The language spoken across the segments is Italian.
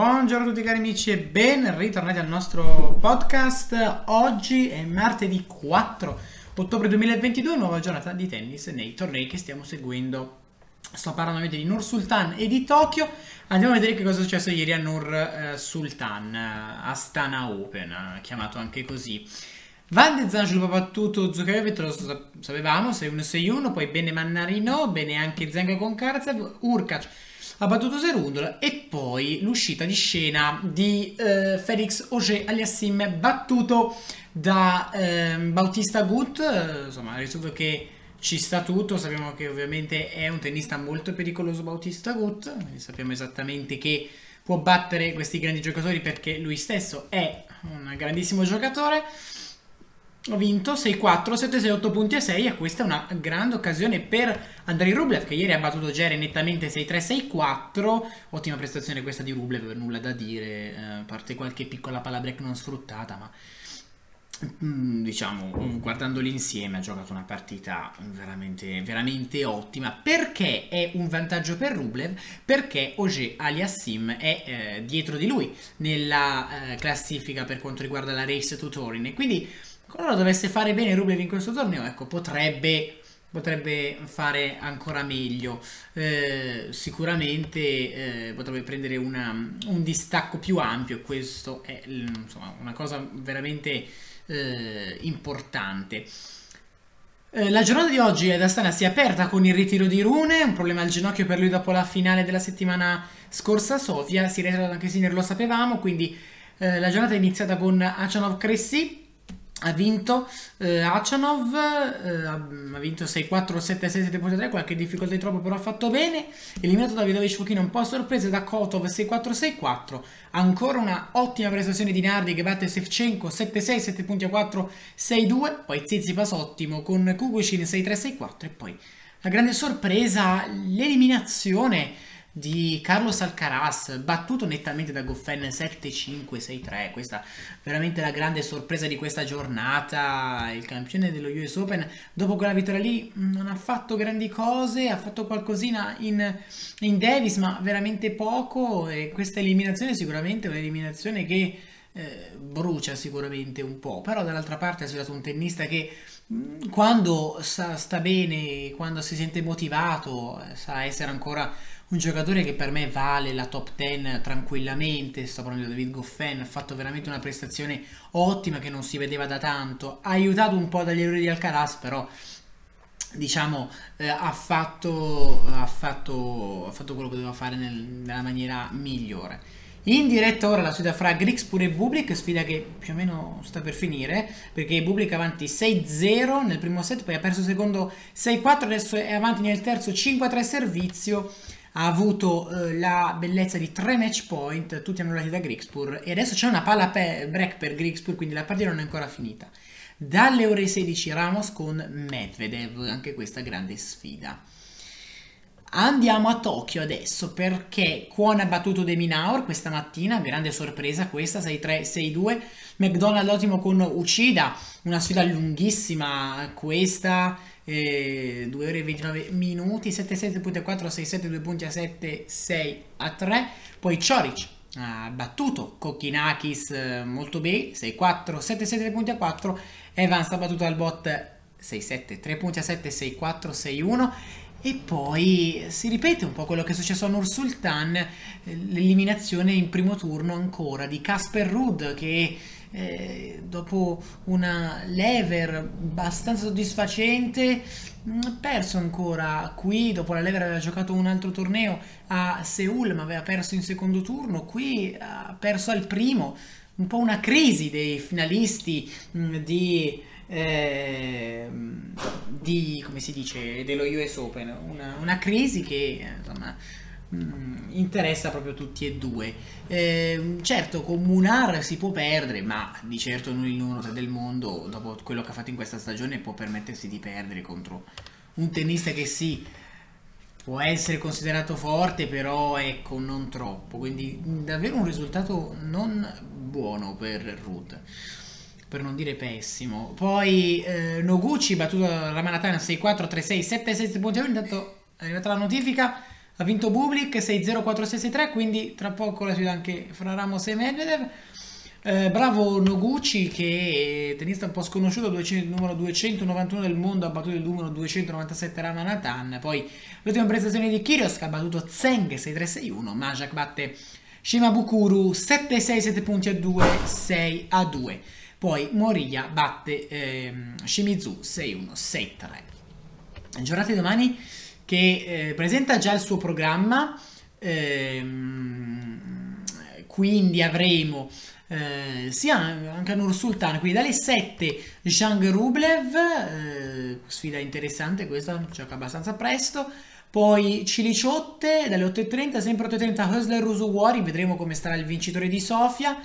Buongiorno a tutti cari amici e ben ritornati al nostro podcast. Oggi è martedì 4 ottobre 2022, nuova giornata di tennis nei tornei che stiamo seguendo. Sto parlando di Nur Sultan e di Tokyo. Andiamo a vedere che cosa è successo ieri a Nur eh, Sultan, eh, Astana Open, eh, chiamato anche così. Van de Zange ha battuto Zuccherev, lo sapevamo, 6-1-6-1, poi bene Mannarino, bene anche Zenga con Karatsev, Urkac ha battuto Serundolo e poi l'uscita di scena di eh, Felix Auger Aliassim battuto da eh, Bautista Gut, eh, insomma, risulta che ci sta tutto, sappiamo che ovviamente è un tennista molto pericoloso Bautista Gut, sappiamo esattamente che può battere questi grandi giocatori perché lui stesso è un grandissimo giocatore. Ho vinto 6-4, 7-6, 8 punti a 6 e questa è una grande occasione per Andrei Rublev che ieri ha battuto Gere nettamente 6-3, 6-4. Ottima prestazione questa di Rublev, nulla da dire, eh, a parte qualche piccola palla break non sfruttata, ma mm, diciamo, guardandoli insieme ha giocato una partita veramente, veramente ottima. Perché è un vantaggio per Rublev? Perché Auger Aliassim è eh, dietro di lui nella eh, classifica per quanto riguarda la Race to Turin e quindi qualora dovesse fare bene Rublev in questo torneo, ecco, potrebbe potrebbe fare ancora meglio. Eh, sicuramente eh, potrebbe prendere una, un distacco più ampio. Questo è insomma, una cosa veramente eh, importante. Eh, la giornata di oggi ad Astana si è aperta con il ritiro di Rune, un problema al ginocchio per lui dopo la finale della settimana scorsa a Sofia, si è anche Sinner lo sapevamo, quindi eh, la giornata è iniziata con Achanov Cressi, ha vinto eh, Achanov, eh, ha vinto 6-4, 7-6, 7-3, qualche difficoltà di troppo però ha fatto bene, eliminato Davidovic Fokina un po' sorpresa da Kotov 6-4, 6-4, ancora una ottima prestazione di Nardi che batte Sevchenko 7-6, 7 punti a 4, 6-2, poi Zizipas ottimo con Kukushkin 6-3, 6-4 e poi la grande sorpresa, l'eliminazione di Carlos Alcaraz, battuto nettamente da Goffen 7-5-6-3. Questa è veramente la grande sorpresa di questa giornata. Il campione dello US Open, dopo quella vittoria lì, non ha fatto grandi cose, ha fatto qualcosina in, in Davis, ma veramente poco. E questa eliminazione sicuramente è un'eliminazione che eh, brucia sicuramente un po'. Però dall'altra parte è stato un tennista che quando sta, sta bene, quando si sente motivato, eh, sa essere ancora un giocatore che per me vale la top 10 tranquillamente, sto parlando di David Goffin, ha fatto veramente una prestazione ottima che non si vedeva da tanto, ha aiutato un po' dagli errori di Alcaraz, però diciamo eh, ha, fatto, ha, fatto, ha, fatto, quello che doveva fare nel, nella maniera migliore. In diretta ora la sfida fra Grixpur e Bublik, sfida che più o meno sta per finire, perché Bublik avanti 6-0 nel primo set, poi ha perso il secondo 6-4, adesso è avanti nel terzo 5-3 servizio ha avuto eh, la bellezza di tre match point, tutti annullati da Grigspur e adesso c'è una palla pe- break per Grigspur, quindi la partita non è ancora finita. Dalle ore 16 Ramos con Medvedev, anche questa grande sfida. Andiamo a Tokyo adesso perché Kwon ha battuto De Minaur questa mattina, grande sorpresa questa, 6-3, 6-2. McDonald ottimo con Ucida, una sfida lunghissima questa, eh, 2 ore e 29 minuti, 7-7 punti a 4, 6-7, 2 punti a 7, 6 a 3. Poi Cioric ha battuto Kokinakis eh, molto bene, 6-4, 7-7 punti a 4. Evans ha battuto al bot 6-7, 3 punti a 7, 6-4, 6-1 e poi si ripete un po' quello che è successo a Nur Sultan, eh, l'eliminazione in primo turno ancora di Casper Rudd che eh, dopo una lever abbastanza soddisfacente mm, ha perso ancora qui, dopo la lever aveva giocato un altro torneo a Seoul ma aveva perso in secondo turno, qui ha perso al primo, un po' una crisi dei finalisti mh, mm, di eh, di, come si dice, dello US Open, una, una crisi che insomma, mm, interessa proprio tutti e due. Eh, certo, con Munar si può perdere, ma di certo non il numero 3 del mondo, dopo quello che ha fatto in questa stagione, può permettersi di perdere contro un tennista che sì, può essere considerato forte, però ecco, non troppo. Quindi davvero un risultato non buono per Ruth per non dire pessimo. Poi eh, Noguchi battuto Ramanatana 6-4, 3-6, 7-6 punti. Intanto è arrivata la notifica. ha vinto Bublik 6-0-4-6-6-3, quindi tra poco la sfida anche fra Ramos e Medvedev. Eh, bravo Noguchi che è tennista un po' sconosciuto, 200, numero 291 del mondo, ha battuto il numero 297 Ramanathan. Poi l'ultima prestazione di Kyrgios che ha battuto Zeng 6-3-6-1, Majak batte Shimabukuru 7-6, 7 punti a 2, 6 a 2. Poi Moria batte ehm, Shimizu 6-1, 6-3. Giornata di domani che eh, presenta già il suo programma, ehm, quindi avremo eh, sia anche Nur Sultan, quindi dalle 7 Zhang Rublev, eh, sfida interessante questa, gioca abbastanza presto, poi Ciliciotte dalle 8.30, sempre 8.30 Husler Usuwari, vedremo come starà il vincitore di Sofia,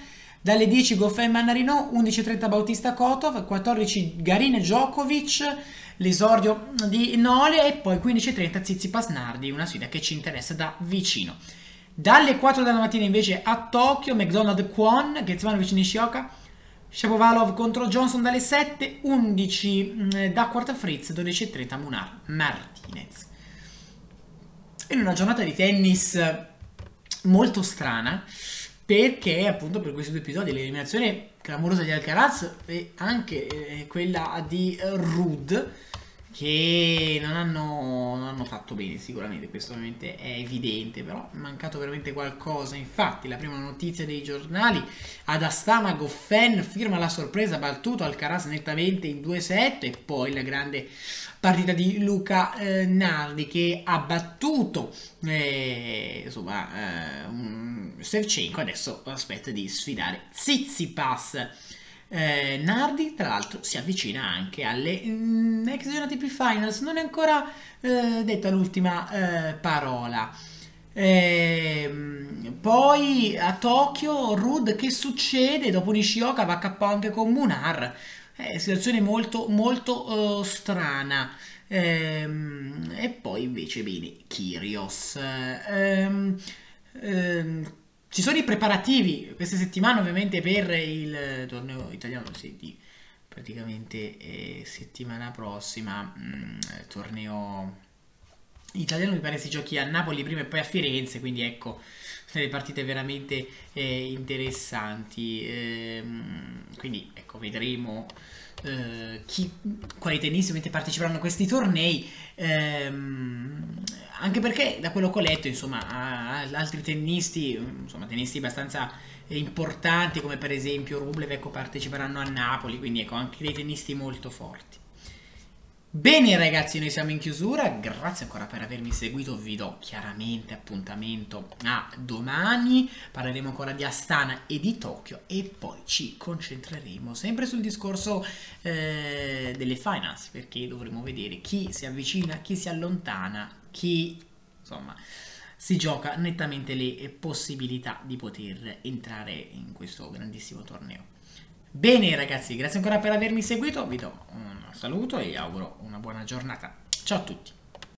dalle 10 Goffin Mannarino, 11.30 Bautista Kotov, 14 Garin Djokovic, l'esordio di Nole e poi 15.30 Zizipas Nardi, una sfida che ci interessa da vicino. Dalle 4 della mattina invece a Tokyo, McDonald Kwon, Getsmanovic Nishioka, Shapovalov contro Johnson dalle 7, 11 mm, da Quarta Fritz, 12.30 Munar Martinez. In una giornata di tennis molto strana, perché appunto per questi due episodi l'eliminazione clamorosa di Alcaraz e anche eh, quella di Rudd che non hanno, non hanno, fatto bene sicuramente, questo ovviamente è evidente, però è mancato veramente qualcosa. Infatti la prima notizia dei giornali, ad Astana Goffen firma la sorpresa, battuto Alcaraz nettamente in 2-7 e poi la grande partita di Luca eh, Nardi che ha battuto eh, insomma eh, Sevchenko, adesso aspetta di sfidare Tsitsipas eh, Nardi, tra l'altro, si avvicina anche alle mm, Gen ATP Finals. Non è ancora eh, detta l'ultima eh, parola. Ehm, poi a Tokyo, Rud, che succede? Dopo Nishioka va a capo anche con Munar. Eh, situazione molto, molto uh, strana. Ehm, e poi invece, bene, Kyrios. Ci sono i preparativi queste settimane ovviamente per il torneo italiano, sì, di praticamente eh, settimana prossima, mh, mm, torneo italiano mi pare si giochi a Napoli prima e poi a Firenze, quindi ecco delle partite veramente eh, interessanti. Ehm, quindi ecco, vedremo eh, chi, quali tennisti parteciperanno a questi tornei. Ehm, anche perché da quello che ho letto, insomma, altri tennisti, insomma, tennisti abbastanza importanti come per esempio Rublev, ecco, parteciperanno a Napoli, quindi ecco, anche dei tennisti molto forti. Bene ragazzi, noi siamo in chiusura, grazie ancora per avermi seguito, vi do chiaramente appuntamento a domani, parleremo ancora di Astana e di Tokyo e poi ci concentreremo sempre sul discorso eh, delle finals, perché dovremo vedere chi si avvicina, chi si allontana, chi insomma si gioca nettamente le possibilità di poter entrare in questo grandissimo torneo. Bene ragazzi, grazie ancora per avermi seguito, vi do un saluto e auguro una buona giornata. Ciao a tutti.